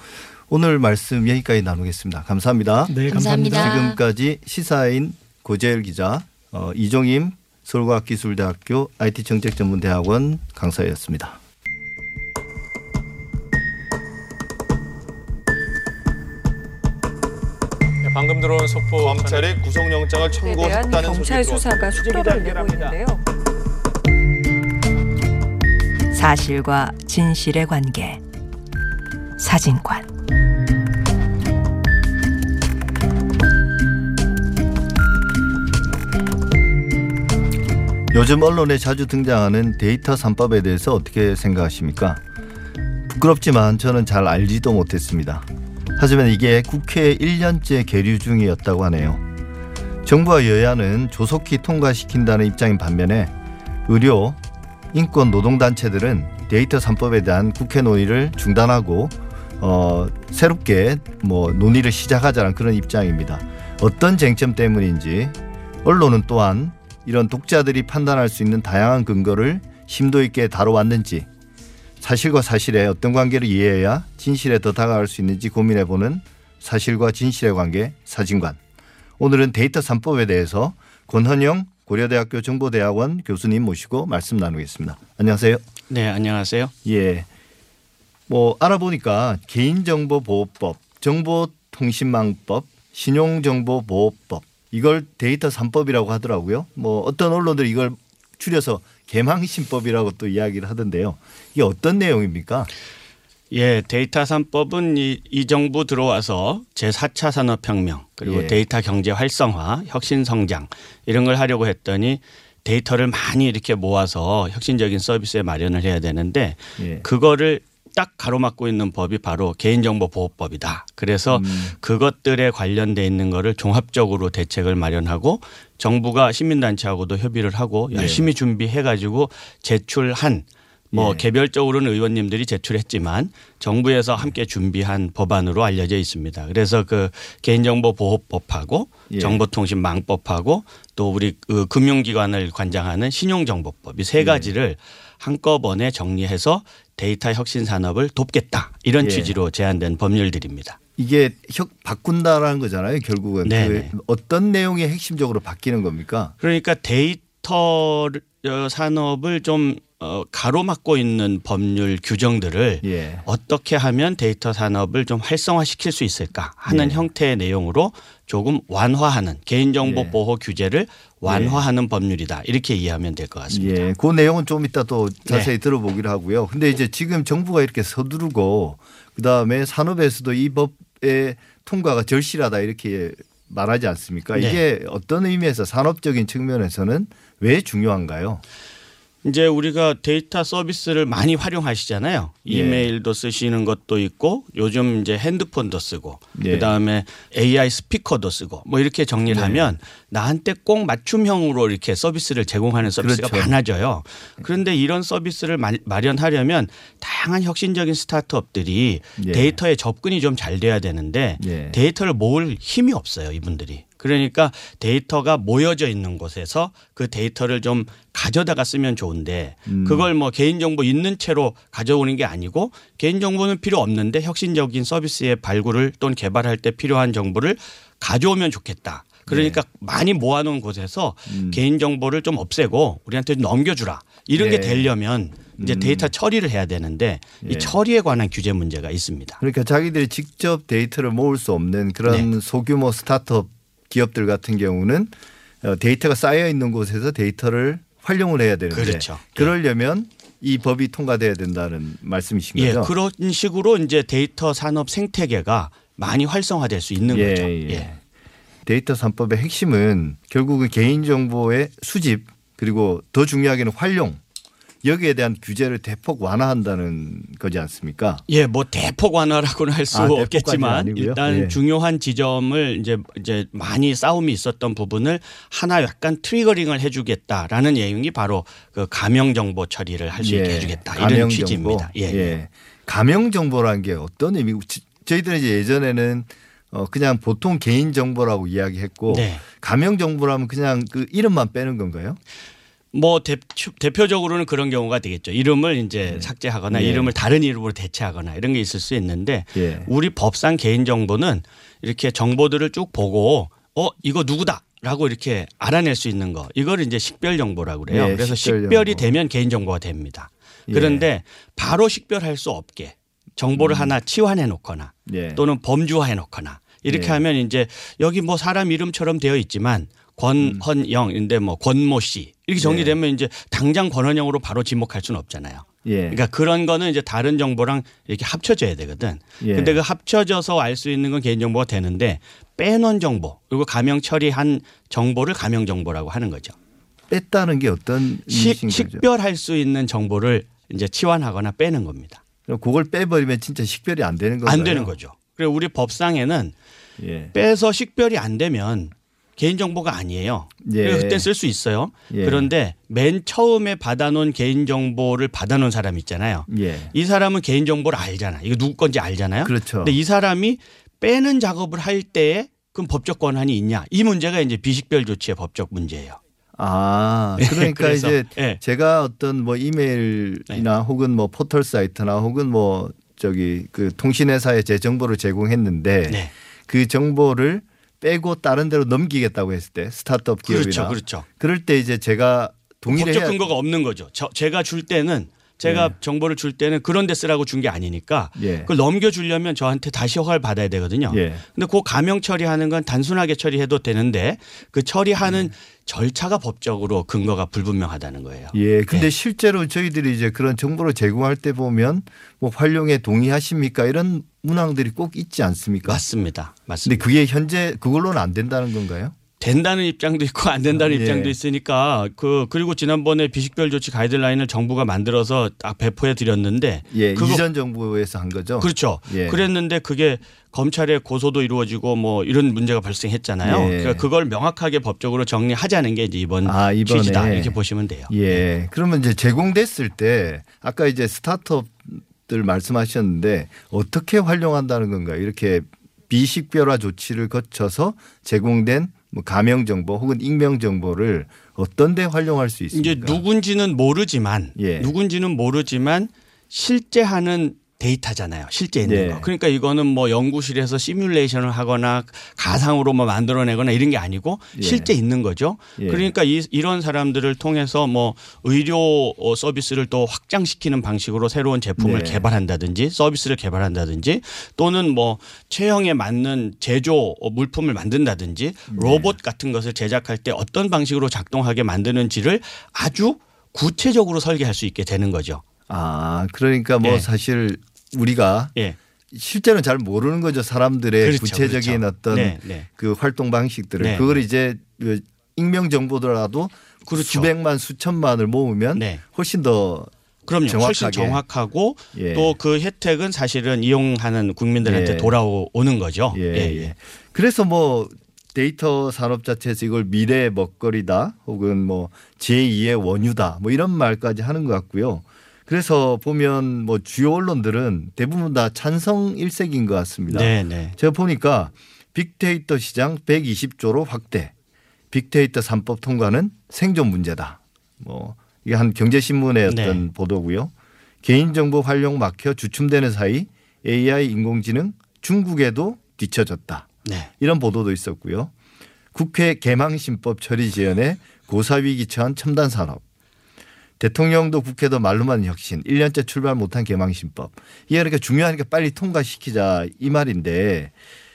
오늘 말씀 여기까지 나누겠습니다. 감사합니다. 네, 감사합니다. 감사합니다. 지금까지 시사인 고재열 기자, 어, 이종임 서울과학기술대학교 IT정책전문대학원 강사였습니다. 방금 들어온 속보 검찰이 구속영장을 대한 청구했다는 경찰 소식이 수사가 속도를 내고 있는데요. 사실과 진실의 관계 사진관 요즘 언론에 자주 등장하는 데이터 3법에 대해서 어떻게 생각하십니까? 부끄럽지만 저는 잘 알지도 못했습니다. 하지만 이게 국회에 1년째 계류 중이었다고 하네요. 정부와 여야는 조속히 통과시킨다는 입장인 반면에 의료, 인권 노동단체들은 데이터 3법에 대한 국회 논의를 중단하고 어, 새롭게 뭐 논의를 시작하자는 그런 입장입니다. 어떤 쟁점 때문인지 언론은 또한 이런 독자들이 판단할 수 있는 다양한 근거를 심도 있게 다뤄왔는지 사실과 사실의 어떤 관계를 이해해야 진실에 더 다가갈 수 있는지 고민해보는 사실과 진실의 관계 사진관. 오늘은 데이터 3법에 대해서 권헌영 고려대학교 정보대학원 교수님 모시고 말씀 나누겠습니다. 안녕하세요. 네, 안녕하세요. 예. 뭐 알아보니까 개인정보보호법, 정보통신망법, 신용정보보호법 이걸 데이터 3법이라고 하더라고요. 뭐 어떤 언론들이 이걸 줄여서 개망신법이라고 또 이야기를 하던데요. 이게 어떤 내용입니까? 예, 데이터 3법은 이, 이 정부 들어와서 제4차 산업혁명 그리고 예. 데이터 경제 활성화, 혁신 성장 이런 걸 하려고 했더니 데이터를 많이 이렇게 모아서 혁신적인 서비스에 마련을 해야 되는데 예. 그거를 딱 가로막고 있는 법이 바로 개인정보보호법이다. 그래서 음. 그것들에 관련돼 있는 거를 종합적으로 대책을 마련하고 정부가 시민단체하고도 협의를 하고 예. 열심히 준비해 가지고 제출한 뭐 예. 개별적으로는 의원님들이 제출했지만 정부에서 함께 준비한 법안으로 알려져 있습니다. 그래서 그 개인정보 보호법하고 예. 정보통신망법하고 또 우리 그 금융기관을 관장하는 신용정보법 이세 예. 가지를 한꺼번에 정리해서 데이터 혁신 산업을 돕겠다 이런 예. 취지로 제안된 법률들입니다. 이게 혁 바꾼다라는 거잖아요. 결국은 네네. 그 어떤 내용이 핵심적으로 바뀌는 겁니까? 그러니까 데이터 산업을 좀 어, 가로막고 있는 법률 규정들을 예. 어떻게 하면 데이터 산업을 좀 활성화시킬 수 있을까 하는 예. 형태의 내용으로 조금 완화하는 개인정보 예. 보호 규제를 완화하는 법률이다 이렇게 이해하면 될 것 같습니다. 예, 그 내용은 좀 이따 또 자세히 들어보기로 하고요. 근데 이제 지금 정부가 이렇게 서두르고 그 다음에 산업에서도 이 법의 통과가 절실하다 이렇게 말하지 않습니까? 네. 이게 어떤 의미에서 산업적인 측면에서는 왜 중요한가요? 이제 우리가 데이터 서비스를 많이 활용하시잖아요. 예. 이메일도 쓰시는 것도 있고 요즘 이제 핸드폰도 쓰고 예. 그다음에 AI 스피커도 쓰고 뭐 이렇게 정리를 네. 하면 나한테 꼭 맞춤형으로 이렇게 서비스를 제공하는 서비스가 그렇죠. 많아져요. 그런데 이런 서비스를 마- 마련하려면 다양한 혁신적인 스타트업들이 예. 데이터에 접근이 좀 잘 돼야 되는데 예. 데이터를 모을 힘이 없어요, 이분들이. 그러니까 데이터가 모여져 있는 곳에서 그 데이터를 좀 가져다가 쓰면 좋은데 음. 그걸 뭐 개인정보 있는 채로 가져오는 게 아니고 개인정보는 필요 없는데 혁신적인 서비스의 발굴을 또는 개발할 때 필요한 정보를 가져오면 좋겠다. 그러니까 많이 모아놓은 곳에서 네. 음. 개인정보를 좀 없애고 우리한테 좀 넘겨주라. 이런 네. 게 되려면 이제 음. 데이터 처리를 해야 되는데 예. 이 처리에 관한 규제 문제가 있습니다. 그러니까 자기들이 직접 데이터를 모을 수 없는 그런 네. 소규모 스타트업 기업들 같은 경우는 어, 데이터가 쌓여 있는 곳에서 데이터를 활용을 해야 되는데 그렇죠. 그러려면 이 법이 통과돼야 된다는 말씀이신 예, 거죠? 그런 식으로 이제 데이터 산업 생태계가 많이 활성화될 수 있는 예, 거죠. 예. 예. 데이터 3법의 핵심은 결국은 개인 정보의 수집 그리고 더 중요하게는 활용 여기에 대한 규제를 대폭 완화한다는 거지 않습니까? 예, 뭐 대폭 완화라고는 할수 아, 없겠지만. 일단 예. 중요한 지점을 이제 이제 많이 싸움이 있었던 부분을 하나 약간 트리거링을 해주겠다라는 내용이 바로 그 가명 정보 처리를 할 수 있게 예, 해주겠다 이런. 취지입니다. 예. 예. 가명 정보라는 게 어떤 의미고 지- 저희들은 이제 예전에는 어 그냥 보통 개인 정보라고 이야기했고 네. 가명 정보라면 그냥 그 이름만 빼는 건가요? 뭐 대, 표적으로는 그런 경우가 되겠죠. 이름을 이제 삭제하거나 예. 이름을 다른 이름으로 대체하거나 이런 게 있을 수 있는데 예. 우리 법상 개인 정보는 이렇게 정보들을 쭉 보고 어 이거 누구다 라고 이렇게 알아낼 수 있는 거 이걸 이제 식별 정보라고 그래요. 예, 그래서 식별 식별이 정보. 되면 개인 정보가 됩니다. 예. 그런데 바로 식별할 수 없게 정보를 하나 치환해 놓거나 음. 예. 또는 범주화해 놓거나 이렇게 예. 하면 이제 여기 뭐 사람 이름처럼 되어 있지만 권헌영인데 뭐 권모 씨 이렇게 정리되면 이제 당장 권헌영으로 바로 지목할 수는 없잖아요. 예. 그러니까 그런 거는 이제 다른 정보랑 이렇게 합쳐져야 되거든. 예. 근데 그 합쳐져서 알 수 있는 건 개인정보가 되는데 빼놓은 정보 그리고 가명 처리한 정보를 가명 정보라고 하는 거죠. 뺐다는 게 어떤 식, 거죠? 식별할 수 있는 정보를 이제 치환하거나 빼는 겁니다. 그럼 그걸 빼버리면 진짜 식별이 안 되는 건가요? 안 되는 거죠. 그리고 우리 법상에는 예. 빼서 식별이 안 되면 개인정보가 아니에요. 예. 그래서 그때 쓸 수 있어요. 예. 그런데 맨 처음에 받아놓은 개인정보를 받아놓은 사람 있잖아요. 예. 이 사람은 개인정보를 알잖아. 이거 누구 건지 알잖아요. 그렇죠. 근데 이 사람이 빼는 작업을 할 때에 그럼 법적 권한이 있냐? 이 문제가 이제 비식별 조치의 법적 문제예요. 아, 그러니까 그래서, 이제 예. 제가 어떤 뭐 이메일이나 혹은 뭐 포털 사이트나 혹은 뭐 저기 그 통신회사에 제 정보를 제공했는데 네. 그 정보를 빼고 다른 데로 넘기겠다고 했을 때 스타트업 기업이나 그렇죠, 그렇죠. 그럴 때 이제 제가 동의를 법적 근거가 없는 거죠. 저, 제가 줄 때는 제가 예. 정보를 줄 때는 그런 데 쓰라고 준 게 아니니까 예. 그걸 넘겨주려면 저한테 다시 허가를 받아야 되거든요. 예. 근데 그 가명 처리하는 건 단순하게 처리해도 되는데 그 처리하는 예. 절차가 법적으로 근거가 불분명하다는 거예요. 예. 근데 네. 실제로 저희들이 이제 그런 정보를 제공할 때 보면 뭐 활용에 동의하십니까 이런 문항들이 꼭 있지 않습니까? 맞습니다. 근데 맞습니다. 그게 현재 그걸로는 안 된다는 건가요? 된다는 입장도 있고 안 된다는 예. 입장도 있으니까 그 그리고 지난번에 비식별 조치 가이드라인을 정부가 만들어서 딱 배포해 드렸는데 예. 그거 이전 정부에서 한 거죠. 그렇죠. 예. 그랬는데 그게 검찰의 고소도 이루어지고 뭐 이런 문제가 발생했잖아요. 예. 그러니까 그걸 명확하게 법적으로 정리하자는 게 이제 이번 아, 이번에. 취지다 이렇게 보시면 돼요. 예. 그러면 이제 제공됐을 때 아까 이제 스타트업들 말씀하셨는데 어떻게 활용한다는 건가요? 이렇게 비식별화 조치를 거쳐서 제공된 뭐 가명 정보 혹은 익명 정보를 어떤 데 활용할 수 있습니까? 이제 누군지는 모르지만 예. 누군지는 모르지만 실제 하는 데이터잖아요. 실제 있는 예. 거. 그러니까 이거는 뭐 연구실에서 시뮬레이션을 하거나 가상으로 뭐 만들어내거나 이런 게 아니고 예. 실제 있는 거죠. 예. 그러니까 이, 이런 사람들을 통해서 뭐 의료 어, 서비스를 또 확장시키는 방식으로 새로운 제품을 네. 개발한다든지 서비스를 개발한다든지 또는 뭐 체형에 맞는 제조 어, 물품을 만든다든지 네. 로봇 같은 것을 제작할 때 어떤 방식으로 작동하게 만드는지를 아주 구체적으로 설계할 수 있게 되는 거죠. 아, 그러니까 뭐 예. 사실 우리가 예. 실제로는 잘 모르는 거죠. 사람들의 그렇죠, 구체적인 그렇죠. 어떤 네, 네. 그 활동 방식들을 네, 그걸 이제 그 익명 정보더라도 그렇죠. 수백만 수천만을 모으면 네. 훨씬 더 그럼요. 정확하게. 훨씬 정확하고 예. 또그 혜택은 사실은 이용하는 국민들한테 예. 돌아오는 거죠. 예, 예. 그래서 뭐 데이터 산업 자체에서 이걸 미래의 먹거리다 혹은 뭐 제2의 원유다 뭐 이런 말까지 하는 것 같고요. 그래서 보면 뭐 주요 언론들은 대부분 다 찬성 일색인 것 같습니다. 네, 네. 제가 보니까 빅데이터 시장 120조로 확대, 빅데이터 3법 통과는 생존 문제다. 뭐 이게 한 경제신문의 어떤 네. 보도고요. 개인정보 활용 막혀 주춤되는 사이 AI 인공지능 중국에도 뒤처졌다. 네. 이런 보도도 있었고요. 국회 개망신법 처리 지연에 고사위 기 처한 첨단 산업. 대통령도 국회도 말로만 혁신, 1년째 출발 못한 개망신법. 이게 그러니까 중요하니까 빨리 통과시키자 이 말인데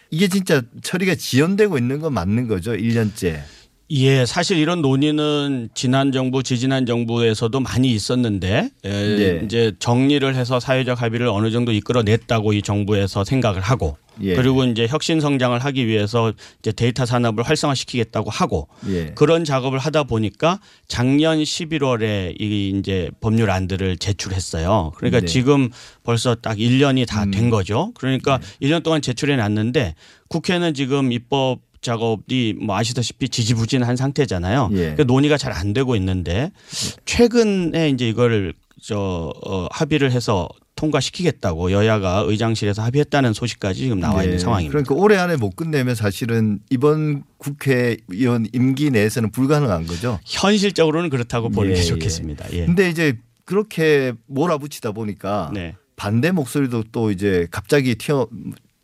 이게 진짜 처리가 지연되고 있는 건 맞는 거죠, 1년째. 예, 사실 이런 논의는 지난 정부, 지지난 정부에서도 많이 있었는데 에, 예. 이제 정리를 해서 사회적 합의를 어느 정도 이끌어냈다고 이 정부에서 생각을 하고 예. 그리고 이제 혁신 성장을 하기 위해서 이제 데이터 산업을 활성화시키겠다고 하고 예. 그런 작업을 하다 보니까 작년 11월에 이 이제 법률안들을 제출했어요. 그러니까 네. 지금 벌써 딱 1년이 다 음. 된 거죠. 그러니까 네. 1년 동안 제출해 놨는데 국회는 지금 입법 작업이 뭐 아시다시피 지지부진한 상태잖아요. 예. 그러니까 논의가 잘 안 되고 있는데 최근에 이제 이거를 저 어, 합의를 해서 통과시키겠다고 여야가 의장실에서 합의했다는 소식까지 지금 나와 있는 네. 상황입니다. 그러니까 올해 안에 못 끝내면 사실은 이번 국회의원 임기 내에서는 불가능한 거죠. 현실적으로는 그렇다고 보는 예, 게 예. 좋겠습니다. 예. 근데 이제 그렇게 몰아붙이다 보니까 네. 반대 목소리도 또 이제 갑자기 튀어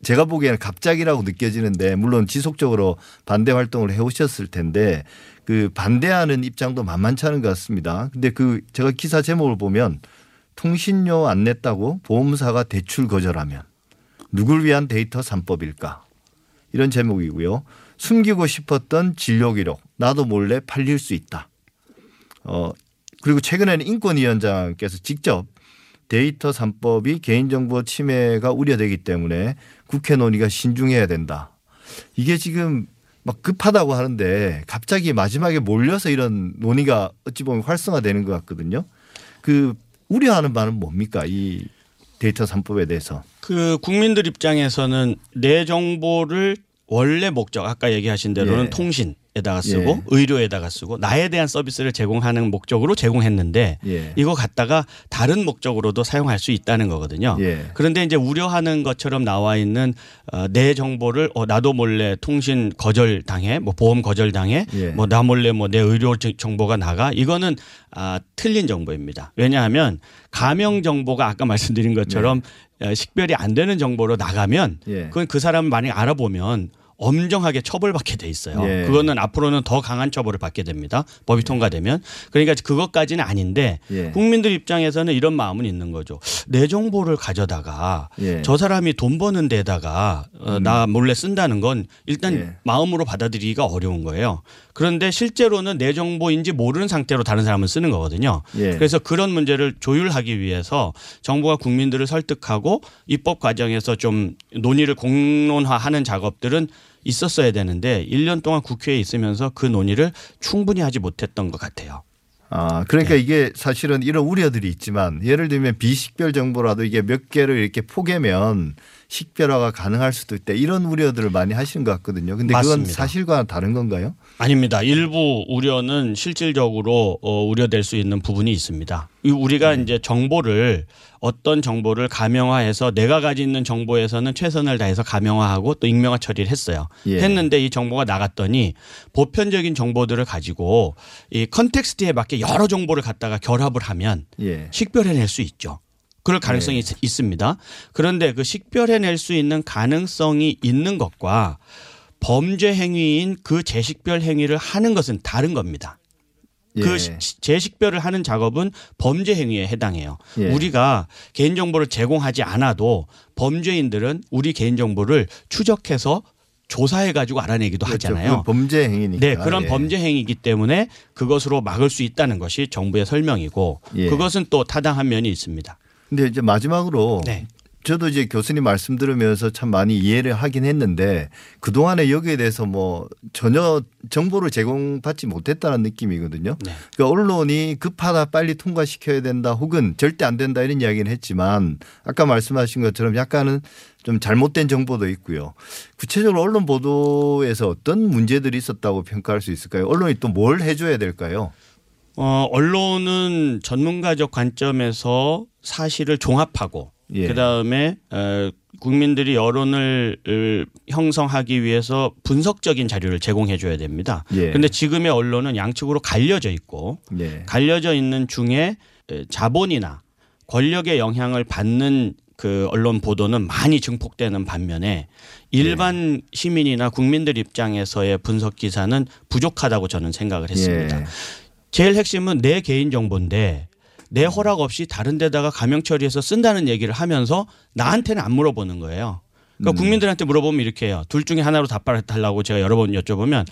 제가 보기에는 갑자기라고 느껴지는데 물론 지속적으로 반대 활동을 해오셨을 텐데 그 반대하는 입장도 만만치 않은 것 같습니다. 근데 그 제가 기사 제목을 보면 통신료 안 냈다고 보험사가 대출 거절하면 누굴 위한 데이터 3법일까 이런 제목이고요. 숨기고 싶었던 진료 기록 나도 몰래 팔릴 수 있다. 어 그리고 최근에는 인권위원장께서 직접 데이터 3법이 개인정보 침해가 우려되기 때문에 국회 논의가 신중해야 된다. 이게 지금 막 급하다고 하는데 갑자기 마지막에 몰려서 이런 논의가 어찌 보면 활성화되는 것 같거든요. 그 우려하는 바는 뭡니까 이 데이터 3법에 대해서? 그 국민들 입장에서는 내 정보를 원래 목적 아까 얘기하신 대로는 예. 통신 에다가 쓰고 예. 의료에다가 쓰고 나에 대한 서비스를 제공하는 목적으로 제공했는데 예. 이거 갖다가 다른 목적으로도 사용할 수 있다는 거거든요. 예. 그런데 이제 우려하는 것처럼 나와 있는 어, 내 정보를 어, 나도 몰래 통신 거절 당해, 뭐 보험 거절 당해, 예. 뭐나 몰래 뭐 내 의료 정- 정보가 나가 이거는 아, 틀린 정보입니다. 왜냐하면 가명 정보가 아까 말씀드린 것처럼 어, 식별이 안 되는 정보로 나가면 예. 그건 그 사람을 만약 알아보면 엄정하게 처벌받게 돼 있어요. 예. 그거는 앞으로는 더 강한 처벌을 받게 됩니다. 법이 통과되면. 그러니까 그것까지는 아닌데 예. 국민들 입장에서는 이런 마음은 있는 거죠. 내 정보를 가져다가 예. 저 사람이 돈 버는 데다가 어, 나 몰래 쓴다는 건 일단 예. 마음으로 받아들이기가 어려운 거예요. 그런데 실제로는 내 정보인지 모르는 상태로 다른 사람은 쓰는 거거든요. 예. 그래서 그런 문제를 조율하기 위해서 정부가 국민들을 설득하고 입법 과정에서 좀 논의를 공론화하는 작업들은 있었어야 되는데 1년 동안 국회에 있으면서 그 논의를 충분히 하지 못했던 것 같아요. 아, 네. 그러니까 이게 사실은 이런 우려들이 있지만 예를 들면 비식별 정보라도 이게 몇 개를 이렇게 포개면 식별화가 가능할 수도 있다. 이런 우려들을 많이 하시는 것 같거든요. 근데 그건 맞습니다. 사실과는 다른 건가요? 아닙니다. 일부 우려는 실질적으로 어, 우려될 수 있는 부분이 있습니다. 이 우리가 네. 이제 정보를 어떤 정보를 가명화해서 내가 가지고 있는 정보에서는 최선을 다해서 가명화하고 또 익명화 처리를 했어요. 예. 했는데 이 정보가 나갔더니 보편적인 정보들을 가지고 이 context에 맞게 여러 정보를 갖다가 결합을 하면 예. 식별해낼 수 있죠. 그럴 가능성이 있, 있습니다. 그런데 그 식별해낼 수 있는 가능성이 있는 것과 범죄 행위인 그 재식별 행위를 하는 것은 다른 겁니다. 그 예. 시- 재식별을 하는 작업은 범죄 행위에 해당해요. 예. 우리가 개인 정보를 제공하지 않아도 범죄인들은 우리 개인 정보를 추적해서 조사해 가지고 알아내기도 그렇죠. 하잖아요. 범죄 행위니까. 네, 그런 예. 범죄 행위이기 때문에 그것으로 막을 수 있다는 것이 정부의 설명이고 예. 그것은 또 타당한 면이 있습니다. 근데 이제 마지막으로 네. 저도 이제 교수님 말씀 들으면서 참 많이 이해를 하긴 했는데 그동안에 여기에 대해서 뭐 전혀 정보를 제공받지 못했다는 느낌이거든요. 네. 그러니까 언론이 급하다 빨리 통과시켜야 된다 혹은 절대 안 된다 이런 이야기는 했지만 아까 말씀하신 것처럼 약간은 좀 잘못된 정보도 있고요. 구체적으로 언론 보도에서 어떤 문제들이 있었다고 평가할 수 있을까요? 언론이 또 뭘 해줘야 될까요? 어, 언론은 전문가적 관점에서 사실을 종합하고 예. 그다음에 어, 국민들이 여론을 을 형성하기 위해서 분석적인 자료를 제공해 줘야 됩니다. 예. 그런데 지금의 언론은 양측으로 갈려져 있고 예. 갈려져 있는 중에 에, 자본이나 권력의 영향을 받는 그 언론 보도는 많이 증폭되는 반면에 일반 시민이나 국민들 입장에서의 분석 기사는 부족하다고 저는 생각을 했습니다. 예. 제일 핵심은 내 개인 정보인데 내 허락 없이 다른 데다가 가명 처리해서 쓴다는 얘기를 하면서 나한테는 안 물어보는 거예요. 그러니까 국민들한테 물어보면 이렇게 해요. 둘 중에 하나로 답변해달라고 제가 여러 번 여쭤보면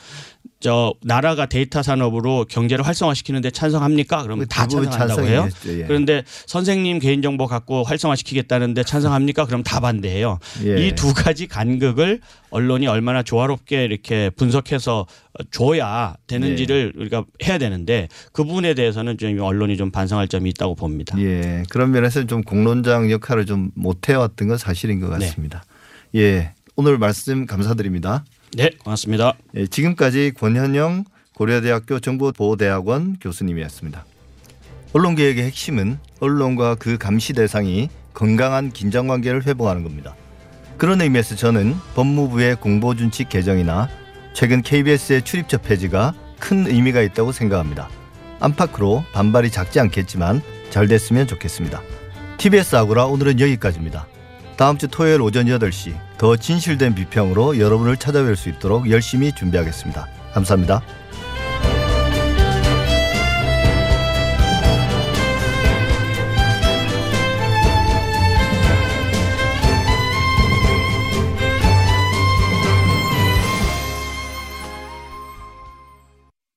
저 나라가 데이터 산업으로 경제를 활성화시키는데 찬성합니까? 그러면 다 대부분 찬성한다고 해요. 예. 그런데 선생님 개인정보 갖고 활성화시키겠다는데 찬성합니까? 그럼 다 반대해요. 예. 이두 가지 간극을 언론이 얼마나 조화롭게 이렇게 분석해서 줘야 되는지를 우리가 해야 되는데 그 부분에 대해서는 좀 언론이 좀 반성할 점이 있다고 봅니다. 예, 그런 면에서 좀 공론장 역할을 좀 못해왔던 건 사실인 것 네. 같습니다. 예, 오늘 말씀 감사드립니다. 네, 고맙습니다. 예, 지금까지 권현영 고려대학교 정보보호대학원 교수님이었습니다. 언론개혁의 핵심은 언론과 그 감시 대상이 건강한 긴장관계를 회복하는 겁니다. 그런 의미에서 저는 법무부의 공보준칙 개정이나 최근 KBS의 출입처 폐지가 큰 의미가 있다고 생각합니다. 안팎으로 반발이 작지 않겠지만 잘 됐으면 좋겠습니다. TBS 아고라 오늘은 여기까지입니다. 다음 주 토요일 오전 8시 더 진실된 비평으로 여러분을 찾아뵐 수 있도록 열심히 준비하겠습니다. 감사합니다.